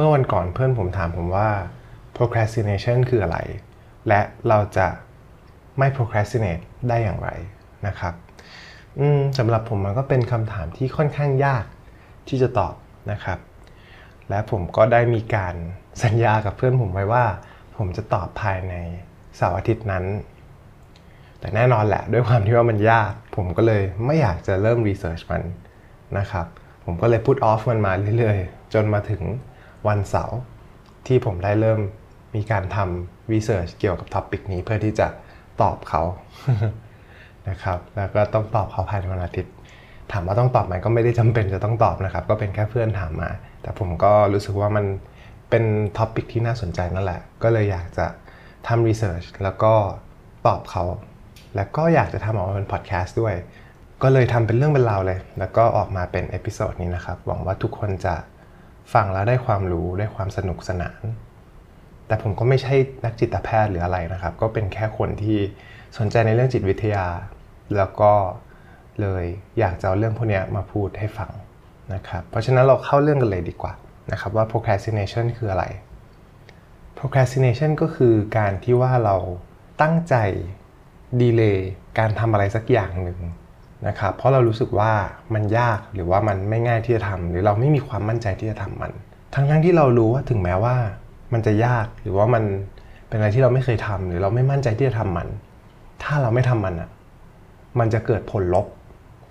เมื่อวันก่อนเพื่อนผมถามผมว่า procrastination คืออะไร และเราจะไม่ procrastinate ได้อย่างไรนะครับสำหรับผมมันก็เป็นคำถามที่ค่อนข้างยากที่จะตอบนะครับ และผมก็ได้มีการสัญญากับเพื่อนผมไว้ว่า ผมจะตอบภายในเสาร์อาทิตย์นั้น แต่แน่นอนแหละด้วยความที่ว่ามันยาก ผมก็เลยไม่อยากจะเริ่มรีเสิร์ชมันนะครับ ผมก็เลย put off มันมาเรื่อยๆ จนมาถึง วันเสาร์ที่ผมได้เริ่มมีการทำ research เกี่ยวกับ topic นี้เพื่อที่จะตอบเขานะครับ แล้วก็ต้องตอบเขาภายในวันอาทิตย์ ถามว่าต้องตอบไหมก็ไม่ได้จำเป็นจะต้องตอบนะครับ ก็เป็นแค่เพื่อนถามมา แต่ผมก็รู้สึกว่ามันเป็น topic ที่น่าสนใจนั่นแหละ ก็เลยอยากจะทำ research แล้วก็ตอบเขา แล้วก็อยากจะทำออกมาเป็นพอดแคสต์ด้วย ก็เลยทำเป็นเรื่องเป็นราวเลย แล้วก็ออกมาเป็น episode นี้นะครับ หวังว่าทุกคนจะ ฟังแล้วได้ความรู้ได้ความสนุกสนาน แต่ผมก็ไม่ใช่นักจิตแพทย์หรืออะไรนะครับ ก็เป็นแค่คนที่สนใจในเรื่องจิตวิทยา แล้วก็เลยอยากจะเอาเรื่องพวกนี้มาพูดให้ฟังนะครับ เพราะฉะนั้นเราเข้าเรื่องกันเลยดีกว่านะครับว่า procrastination คืออะไร procrastination ก็คือการที่ว่าเราตั้งใจดีเลย์การทำอะไรสักอย่างหนึ่ง นะครับเพราะเรารู้สึกว่ามันยากหรือว่ามันไม่ง่ายที่จะทำหรือเราไม่มีความมั่นใจที่จะทำมัน ทั้งทั้งที่เรารู้ว่าถึงแม้ว่ามันจะยากหรือว่ามันเป็นอะไรที่เราไม่เคยทำหรือเราไม่มั่นใจที่จะทำมัน ถ้าเราไม่ทำมันอะมันจะเกิดผลลบ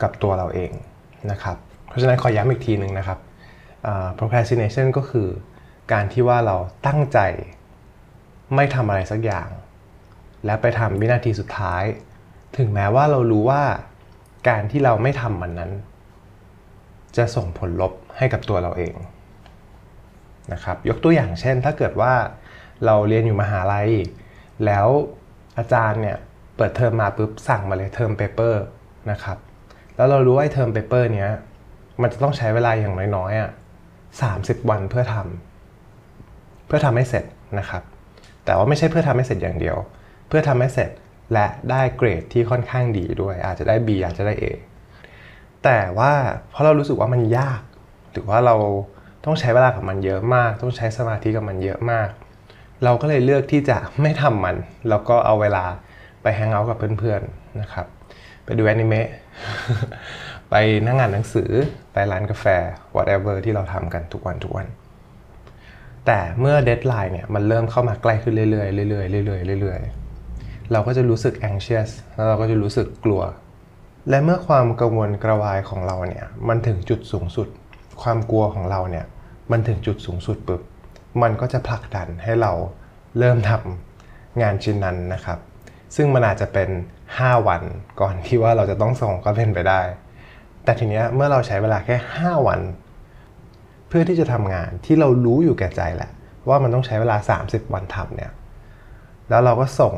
กับตัวเราเองนะครับเพราะฉะนั้นขอย้ำอีกทีหนึ่งนะครับ procrastination ก็คือการที่ว่าเราตั้งใจไม่ทำอะไรสักอย่าง และไปทำวินาทีสุดท้าย ถึงแม้ว่าเรารู้ว่า การที่เราไม่ทำมันนั้น จะส่งผลลบให้กับตัวเราเองนะครับยกตัวอย่างเช่น ถ้าเกิดว่าเราเรียนอยู่มหาลัย แล้วอาจารย์เนี่ยเปิดเทอมมาปุ๊บสั่งมาเลย term paper นะครับแล้วเรารู้ว่าเทอมเปเปอร์เนี้ยมันจะต้องใช้เวลาอย่างน้อยๆอะ30วันเพื่อทำเพื่อทำให้เสร็จนะครับ แต่ว่าไม่ใช่เพื่อทำให้เสร็จอย่างเดียว เพื่อทำให้เสร็จ และได้เกรดที่ค่อนข้างดีด้วย อาจจะได้ B อาจจะได้ A แต่ว่าเพราะเรารู้สึกว่ามันยาก หรือว่าเราต้องใช้เวลากับมันเยอะมาก ต้องใช้สมาธิกับมันเยอะมาก เราก็เลยเลือกที่จะไม่ทำมัน แล้วก็เอาเวลาไป hang out กับเพื่อนๆนะครับ ไปดูแอนิเมะไปนั่งอ่านหนังสือไปร้านกาแฟ whatever ที่เราทำกันทุกวันทุกวัน แต่เมื่อ deadline เนี่ยมันเริ่มเข้ามาใกล้ขึ้นเรื่อยๆเรื่อยๆเรื่อยๆเรื่อยๆ เราก็จะรู้สึก anxious แล้วเราก็จะรู้สึกกลัว และเมื่อความกังวลกระวายของเราเนี่ยมันถึงจุดสูงสุด ความกลัวของเราเนี่ยมันถึงจุดสูงสุดปุ๊บมันก็จะผลักดันให้เราเริ่มทำงานชิ้นนั้นนะครับ ซึ่งมันอาจจะเป็น 5 วันก่อนที่ว่าเราจะต้องส่งก็เป็นไปได้ แต่ทีเนี้ยเมื่อเราใช้เวลาแค่ 5 วัน เพื่อที่จะทำงานที่เรารู้อยู่แก่ใจแหละ ว่ามันต้องใช้เวลา 30 วันทำเนี่ยแล้วเราก็ส่ง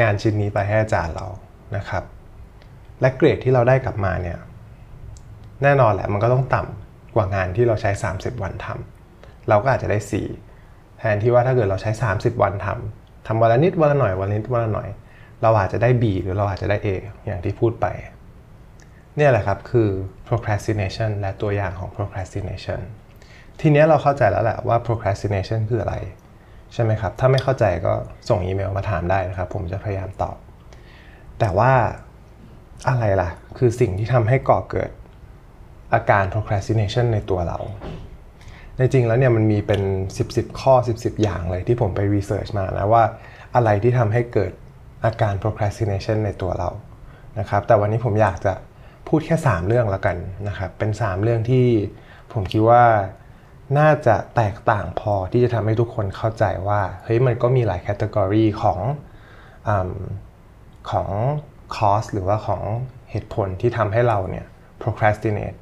งานชิ้นนี้ไปให้อาจารย์เรานะครับ และเกรดที่เราได้กลับมาเนี่ยแน่นอนแหละมันก็ต้องต่ำกว่างานที่เราใช้ 30 วันทำเราก็อาจจะได้ 4 แทนที่ว่าถ้าเกิดเราใช้ 30 วันทำทำวันละนิดวันละหน่อยวันละนิดวันละหน่อย เราอาจจะได้ B หรือเราอาจจะได้ A อย่างที่พูดไป เนี่ยแหละครับคือ procrastination และตัวอย่างของ procrastination ทีนี้เราเข้าใจแล้วแหละว่า procrastination คืออะไร ใช่ไหมครับ ถ้าไม่เข้าใจก็ส่งอีเมลมาถามได้นะครับ ผมจะพยายามตอบ แต่ว่าอะไรล่ะ คือสิ่งที่ทำให้ก่อเกิดอาการ procrastination ในตัวเรา ในจริงแล้วเนี่ยมันมีเป็น 10 10 ข้อ 10 10 อย่างเลยที่ผมไปรีเสิร์ชมานะว่าอะไรที่ทำให้เกิดอาการ procrastination ในตัวเรานะครับ แต่วันนี้ผมอยากจะพูดแค่ 3 เรื่องแล้วกันนะครับ เป็น 3 เรื่องที่ผมคิดว่า น่าจะแตกต่างพอที่จะทำให้ทุกคนเข้าใจว่าเฮ้ยมันก็มีหลายแคตตากรีของอของ cause หรือว่าของเหตุผลที่ทำให้เราเนี่ย procrastinate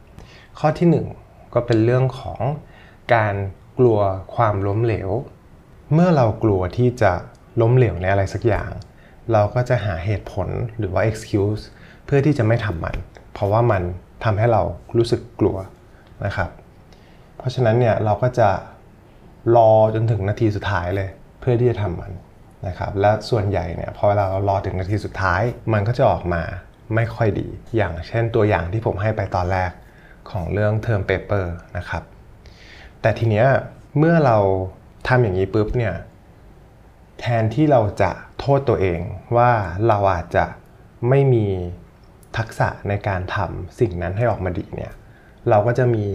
ข้อที่ 1 ก็เป็นเรื่องของการกลัวความล้มเหลว เมื่อเรากลัวที่จะล้มเหลวในอะไรสักอย่าง เราก็จะหาเหตุผลหรือว่า excuse เพื่อที่จะไม่ทำมัน เพราะว่ามันทำให้เรารู้สึกกลัวนะครับ ราะฉะนั้นเนี่ยเราก็จะรอจนถึงนาทีสุดท้ายเลย เพื่อที่จะทำมันนะครับและส่วนใหญ่เนี่ยพอเวลาเรารอถึงนาทีสุดท้าย มันก็จะออกมาไม่ค่อยดี อย่างเช่นตัวอย่างที่ผมให้ไปตอนแรกของเรื่อง term paper นะครับ แต่ทีเนี้ยเมื่อเราทำอย่างนี้ปุ๊บเนี่ยแทนที่เราจะโทษตัวเองว่าเราอาจจะไม่มีทักษะในการทำสิ่งนั้นให้ออกมาดีเนี่ยเราก็จะมี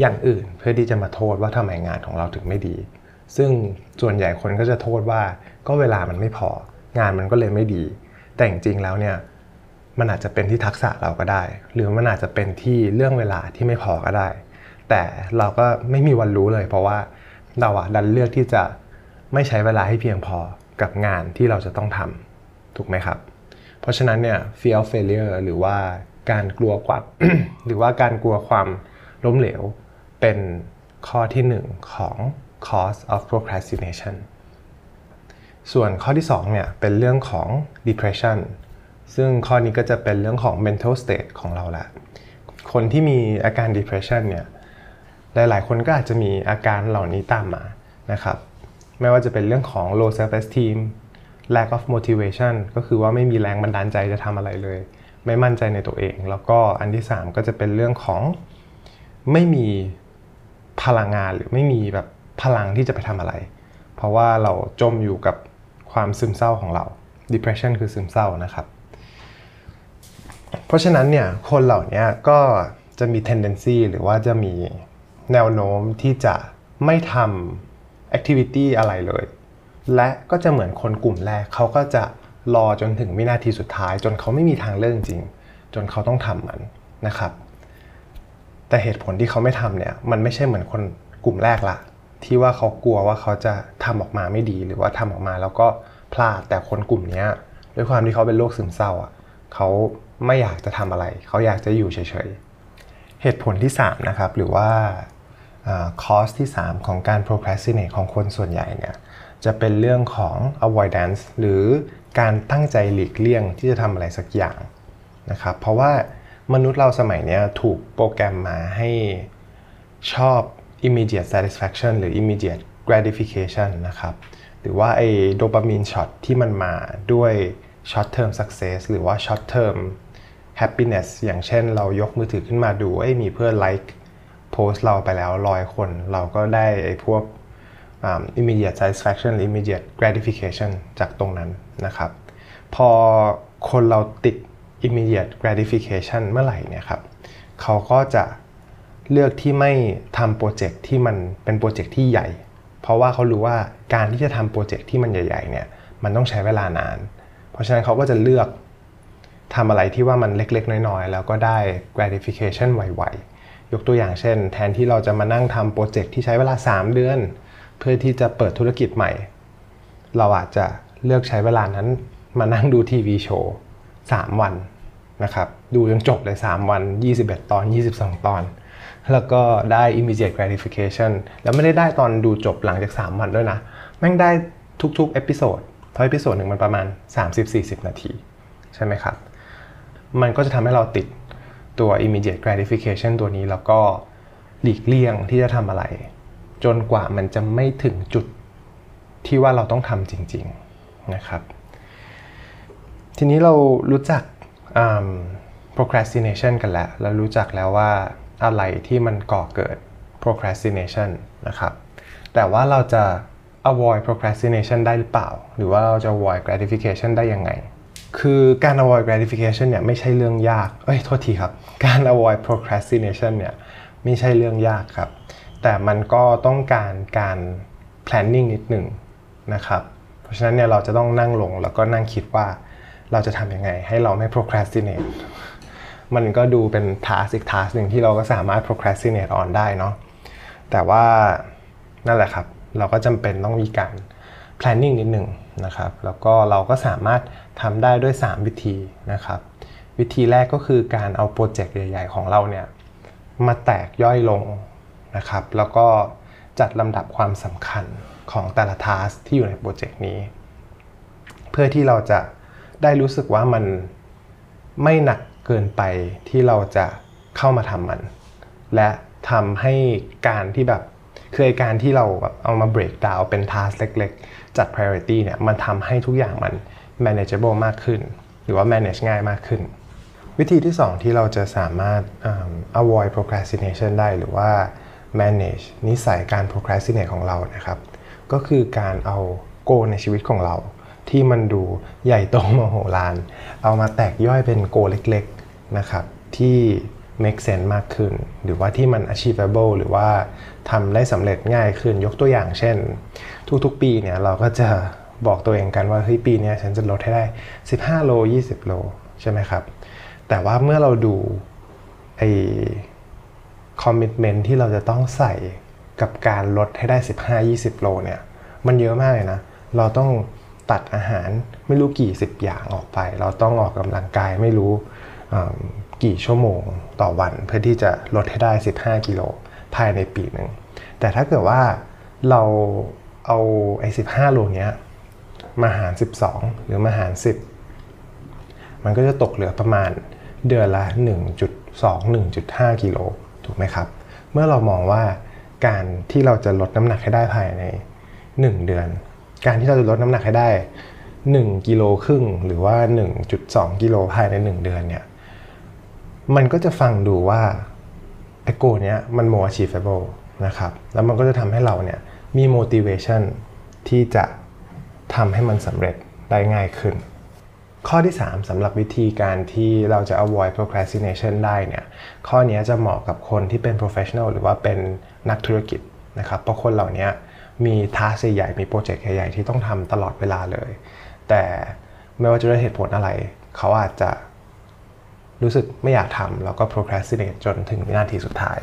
อย่างอื่นเพื่อที่จะมาโทษว่าทำไมงานของเราถึงไม่ดี ซึ่งส่วนใหญ่คนก็จะโทษว่าก็เวลามันไม่พอ งานมันก็เลยไม่ดี แต่จริงๆแล้วเนี่ยมันอาจจะเป็นที่ทักษะเราก็ได้ หรือมันอาจจะเป็นที่เรื่องเวลาที่ไม่พอก็ได้ แต่เราก็ไม่มีวันรู้เลย เพราะว่าเราอะดันเลือกที่จะไม่ใช้เวลาให้เพียงพอกับงานที่เราจะต้องทำถูกไหมครับ เพราะฉะนั้นเนี่ย fear of failure หรือว่าการกลัวความหรือว่าการกลัวความล้มเหลว เป็นข้อที่หนึ่งของ cause of procrastination ส่วนข้อที่2เนี่ยเป็นเรื่องของ depression ซึ่งข้อนี้ก็จะเป็นเรื่องของ mental state ของเราแหละคนที่มีอาการ depression เนี่ยหลาย ๆ คนก็อาจจะมีอาการเหล่านี้ตามมานะครับ ไม่ว่าจะเป็นเรื่องของ low self esteem lack of motivation ก็คือว่าไม่มีแรงบันดาลใจจะทำอะไรเลย ไม่มั่นใจในตัวเอง แล้วก็อันที่ 3 ก็จะเป็นเรื่องของไม่มี พลังงานหรือไม่มีแบบพลังที่จะไปทำอะไร เพราะว่าเราจมอยู่กับความซึมเศร้าของเรา depression คือซึมเศร้านะครับ เพราะฉะนั้นเนี่ยคนเหล่านี้ก็จะมี tendency หรือว่าจะมีแนวโน้มที่จะไม่ทำ activity อะไรเลย และก็จะเหมือนคนกลุ่มแรกเขาก็จะรอจนถึงวินาทีสุดท้าย จนเขาไม่มีทางเลือกจริง จนเขาต้องทำมันนะครับ แต่เหตุผลที่เขาไม่ทำเนี่ยมันไม่ใช่เหมือนคนกลุ่มแรกละที่ว่าเขากลัวว่าเขาจะทำออกมาไม่ดีหรือว่าทำออกมาแล้วก็พลาดแต่คนกลุ่มนี้ด้วยความที่เขาเป็นโรคซึมเศร้าอะเขาไม่อยากจะทำอะไร เขาอยากจะอยู่เฉยๆ เหตุผลที่ 3 นะครับ หรือว่าคอสที่ 3 ของการ procrastinate ของคนส่วนใหญ่เนี่ยจะเป็นเรื่องของ avoidance หรือการตั้งใจหลีกเลี่ยงที่จะทำอะไรสักอย่างนะครับเพราะว่า มนุษย์เราสมัยนี้ถูกโปรแกรมมาให้ชอบ immediate satisfaction หรือ immediate gratification นะครับ หรือว่าไอ้โดปามีนช็อตที่มันมาด้วย short term success หรือว่า short term happiness อย่างเช่นเรายกมือถือขึ้นมาดูไอ้มีเพื่อนไลค์โพสต์เราไปแล้วร้อยคน เราก็ได้ไอ้พวก immediate satisfaction หรือ immediate gratification จากตรงนั้นนะครับ พอคนเราติด immediate gratification เมื่อไหร่เนี่ยครับเขาก็จะเลือกที่ไม่ทำโปรเจกต์ที่มันเป็นโปรเจกต์ที่ใหญ่ เพราะว่าเขารู้ว่าการที่จะทำโปรเจกต์ที่มันใหญ่ๆเนี่ยมันต้องใช้เวลานาน เพราะฉะนั้นเขาก็จะเลือกทำอะไรที่ว่ามันเล็กๆ น้อยๆ แล้วก็ได้ gratification ไวๆ ยกตัวอย่างเช่น แทนที่เราจะมานั่งทำโปรเจกต์ที่ใช้เวลา 3 เดือน เพื่อที่จะเปิดธุรกิจใหม่ เราอาจจะเลือกใช้เวลานั้นมานั่งดูทีวีโชว์ 3 วันนะครับดูจนจบเลย 3 วัน 21 ตอน 22 ตอน แล้วก็ได้ immediate gratification แล้วไม่ได้ได้ตอนดูจบหลังจาก 3 วันด้วยนะ แม่งได้ทุกๆ episode เพราะ episode หนึ่งมันประมาณ 30-40 นาที ใช่ไหมครับ มันก็จะทำให้เราติดตัว immediate gratification ตัวนี้แล้วก็หลีกเลี่ยงที่จะทำอะไร จนกว่ามันจะไม่ถึงจุดที่ว่าเราต้องทำจริง ๆ นะครับ ทีนี้เรารู้จัก procrastination กันแล้ว เรารู้จักแล้วว่าอะไรที่มันก่อเกิด procrastination นะครับ แต่ว่าเราจะ avoid procrastination ได้หรือเปล่า หรือว่าเราจะ avoid gratification ได้ยังไง คือการ avoid gratification เนี่ยไม่ใช่เรื่องยาก เอ้ย โทษทีครับ การ avoid procrastination เนี่ยไม่ใช่เรื่องยากครับ แต่มันก็ต้องการการ planning นิดหนึ่งนะครับ เพราะฉะนั้นเนี่ยเราจะต้องนั่งลงแล้วก็นั่งคิดว่า เราจะทำยังไง ให้เราไม่ procrastinate มันก็ดูเป็น task อีก task หนึ่งที่เราก็สามารถ procrastinate on ได้เนาะแต่ว่านั่นแหละครับ เราก็จำเป็นต้องมีการ planning นิดหนึ่งนะครับ แล้วก็เราก็สามารถทำได้ด้วย 3 วิธีนะครับ วิธีแรกก็คือการเอาโปรเจกต์ใหญ่ ๆ ของเราเนี่ย มาแตกย่อยลงนะครับ แล้วก็จัดลำดับความสำคัญของแต่ละ task ที่อยู่ในโปรเจกต์นี้ เพื่อที่เราจะ ได้รู้สึกว่ามันไม่หนักเกินไปที่เราจะเข้ามาทำมัน และทำให้การที่แบบคือการที่เราแบบเอามา break down เป็น task เล็กๆ จัด priority เนี่ยมันทำให้ทุกอย่างมัน manageable มากขึ้น หรือว่า manage ง่ายมากขึ้น วิธีที่ 2 ที่เราจะสามารถ avoid procrastination ได้หรือว่า manage นิสัยการ procrastinate ของเรานะครับ ก็คือการเอาโกในชีวิตของเรา ที่มันดูใหญ่โตมโหฬารเอามาแตกย่อยเป็นโกเล็กๆนะครับที่ make sense มากขึ้น หรือว่าที่มัน achievable หรือว่าทำได้สำเร็จง่ายขึ้นยกตัวอย่างเช่น ทุกๆปีเนี่ยเราก็จะบอกตัวเองกันว่าเฮ้ยปีนี้ฉันจะลดให้ได้ 15 โล 20 โล ใช่ไหมครับ แต่ว่าเมื่อเราดูไอ้ commitment ที่เราจะต้องใส่กับการลดให้ได้ 15-20 โลเนี่ย มันเยอะมากเลยนะ เราต้อง ตัดอาหารไม่รู้กี่สิบอย่างออกไป เราต้องออกกำลังกายไม่รู้กี่ชั่วโมงต่อวันเพื่อที่จะลดให้ได้ 15 กิโลภายในปีหนึ่ง แต่ถ้าเกิดว่าเราเอาไอ้15 โลเนี้ยมาหาร 12 หรือมาหาร 10 มันก็จะตกเหลือประมาณเดือนละ 1.2 1.5 กิโลถูกไหมครับ เมื่อเรามองว่าการที่เราจะลดน้ำหนักให้ได้ภายใน 1 เดือน การที่เราจะลดน้ำหนักให้ได้ 1กิโลครึ่งหรือว่า 1.2 กิโลภายใน 1 เดือนเนี่ยมันก็จะฟังดูว่าไอโกเนี้ยมัน more achievable นะครับแล้วมันก็จะทำให้เราเนี่ยมี motivation ที่จะทำให้มันสำเร็จได้ง่ายขึ้น ข้อที่ 3สำหรับวิธีการที่เราจะ avoid procrastination ได้เนี่ยข้อนี้จะเหมาะกับคนที่เป็น professional หรือว่าเป็นนักธุรกิจนะครับเพราะคนเหล่านี้ มีทัสใหญ่มีโปรเจกต์ใหญ่ๆที่ต้องทำตลอดเวลาเลย แต่ไม่ว่าจะด้วยเหตุผลอะไร เขาอาจจะรู้สึกไม่อยากทำแล้วก็ procrastinate จนถึงวินาทีสุดท้าย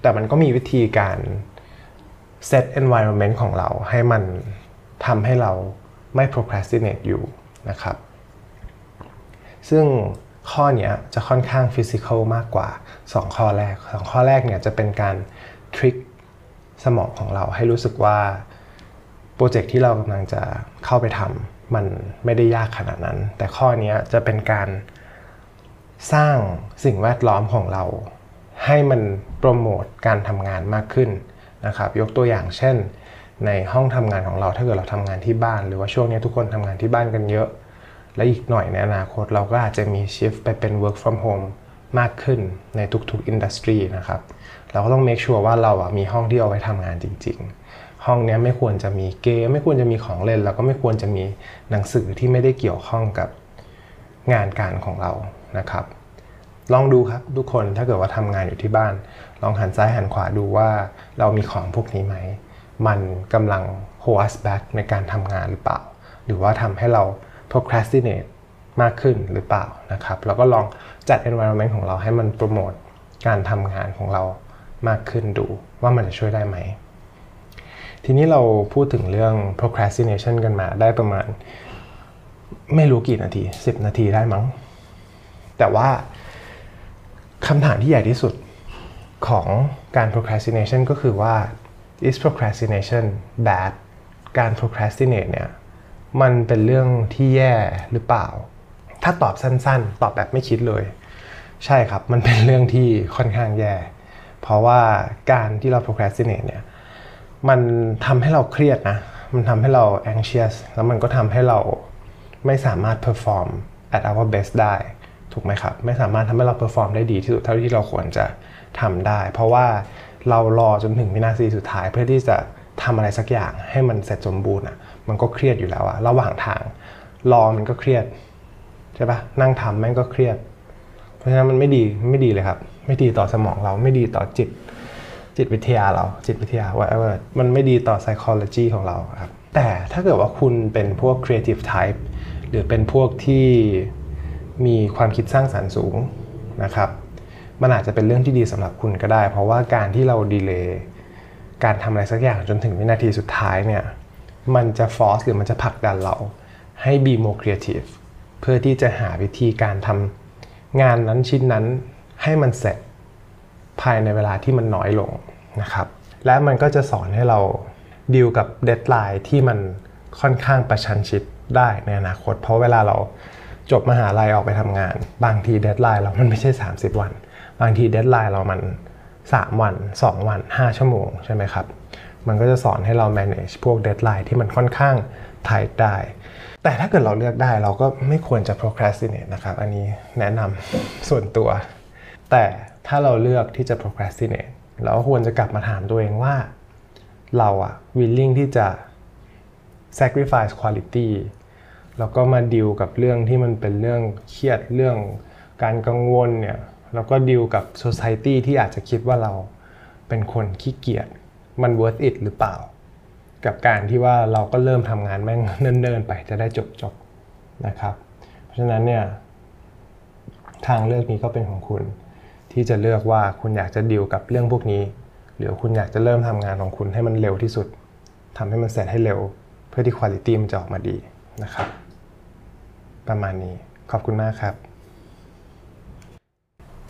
แต่มันก็มีวิธีการ set environment ของเราให้มันทำให้เราไม่ procrastinate อยู่นะครับ ซึ่งข้อนี้จะค่อนข้าง physical มากกว่า 2 ข้อแรก 2 ข้อแรกเนี่ยจะเป็นการ trick สมองของเราให้รู้สึกว่าโปรเจกต์ที่เรากำลังจะเข้าไปทำมันไม่ได้ยากขนาดนั้น แต่ข้อนี้จะเป็นการสร้างสิ่งแวดล้อมของเรา ให้มันโปรโมทการทำงานมากขึ้นนะครับ ยกตัวอย่างเช่น ในห้องทำงานของเราถ้าเกิดเราทำงานที่บ้าน หรือว่าช่วงนี้ทุกคนทำงานที่บ้านกันเยอะ และอีกหน่อยในอนาคตเราก็อาจจะมีชิฟไปเป็น work from home มากขึ้นในทุกๆอินดัสทรีนะครับ เราก็ต้อง make sure ว่าเราอะมีห้องที่เอาไว้ทำงานจริง ๆ ห้องนี้ไม่ควรจะมีเกมไม่ควรจะมีของเล่น แล้วก็ไม่ควรจะมีหนังสือที่ไม่ได้เกี่ยวข้องกับงานการของเรานะครับ ลองดูครับทุกคนถ้าเกิดว่าทำงานอยู่ที่บ้าน ลองหันซ้ายหันขวาดูว่าเรามีของพวกนี้ไหมมันกำลัง hold us back ในการทำงานหรือเปล่า หรือว่าทำให้เรา procrastinate มากขึ้นหรือเปล่านะครับ แล้วก็ลองจัด environment ของเราให้มันโปรโมทการทำงานของเรา มากขึ้นดูว่ามันจะช่วยได้ไหม ทีนี้เราพูดถึงเรื่อง procrastination กันมาได้ประมาณ ไม่รู้กี่นาที 10 นาทีได้มั้ง แต่ว่าคำถามที่ใหญ่ที่สุดของการ procrastination ก็คือว่า is procrastination bad การ procrastinate เนี่ย มันเป็นเรื่องที่แย่หรือเปล่า ถ้าตอบสั้นๆ ตอบแบบไม่คิดเลย ใช่ครับ มันเป็นเรื่องที่ค่อนข้างแย่ เพราะว่าการที่เรา procrastinate เนี่ยมันทำให้เราเครียดนะ มันทำให้เรา anxious แล้วมันก็ทำให้เราไม่สามารถ perform at our best ได้ ถูกไหมครับ ไม่สามารถทำให้เรา perform ได้ดีที่สุดเท่าที่เราควรจะทำได้ เพราะว่าเรารอจนถึงวินาทีสุดท้ายเพื่อที่จะทำอะไรสักอย่างให้มันเสร็จสมบูรณ์อะ มันก็เครียดอยู่แล้วอะระหว่างทาง รอมันก็เครียดใช่ปะนั่งทำแม่งก็เครียด เพราะฉะนั้นมันไม่ดีไม่ดีเลยครับ ไม่ดีต่อสมองเราไม่ดีต่อจิต จิตวิทยาเราจิตวิทยา whatever มันไม่ดีต่อ psychology ของเราครับแต่ถ้าเกิดว่าคุณเป็นพวก creative type หรือเป็นพวกที่มีความคิดสร้างสรรค์สูงนะครับ มันอาจจะเป็นเรื่องที่ดีสำหรับคุณก็ได้ เพราะว่าการที่เราดีเลย์การทำอะไรสักอย่างจนถึงวินาทีสุดท้ายเนี่ย มันจะ force หรือมันจะผลักดันเราให้ be more creative เพื่อที่จะหาวิธีการทำงานนั้นชิ้นนั้น ให้มันเสร็จภายในเวลาที่มันน้อยลงนะครับ และมันก็จะสอนให้เราดีลกับ deadline ที่มันค่อนข้างกระชั้นชิดได้ในอนาคต เพราะเวลาเราจบมหาลัยออกไปทำงาน บางที deadline เรามันไม่ใช่ 30 วัน บางที deadline เรามัน 3 วัน 2 วัน 5 ชั่วโมงใช่ไหมครับ มันก็จะสอนให้เรา manage พวก deadline ที่มันค่อนข้าง tight ได้ แต่ถ้าเกิดเราเลือกได้เราก็ไม่ควรจะ procrastinate นะครับ อันนี้แนะนำส่วนตัว แต่ถ้าเราเลือกที่จะ procrastinate แล้วควรจะกลับมาถามตัวเองว่า เราอะ willing ที่จะ sacrifice quality แล้วก็มาดิวกับเรื่องที่มันเป็นเรื่องเครียดเรื่องการกังวลเนี่ยแล้วก็ดิวกับ society ที่อาจจะคิดว่าเราเป็นคนขี้เกียจมัน worth it หรือเปล่า กับการที่ว่าเราก็เริ่มทำงานแม่งเนิ่นๆไปจะได้จบๆนะครับ เพราะฉะนั้นเนี่ยทางเลือกนี้ก็เป็นของคุณ ที่จะเลือกว่าคุณอยากจะดิวกับเรื่องพวกนี้ หรือคุณอยากจะเริ่มทำงานของคุณให้มันเร็วที่สุดทำให้มันเสร็จให้เร็ว เพื่อที่คุณภาพมันจะออกมาดีนะครับ ประมาณนี้ขอบคุณมากครับ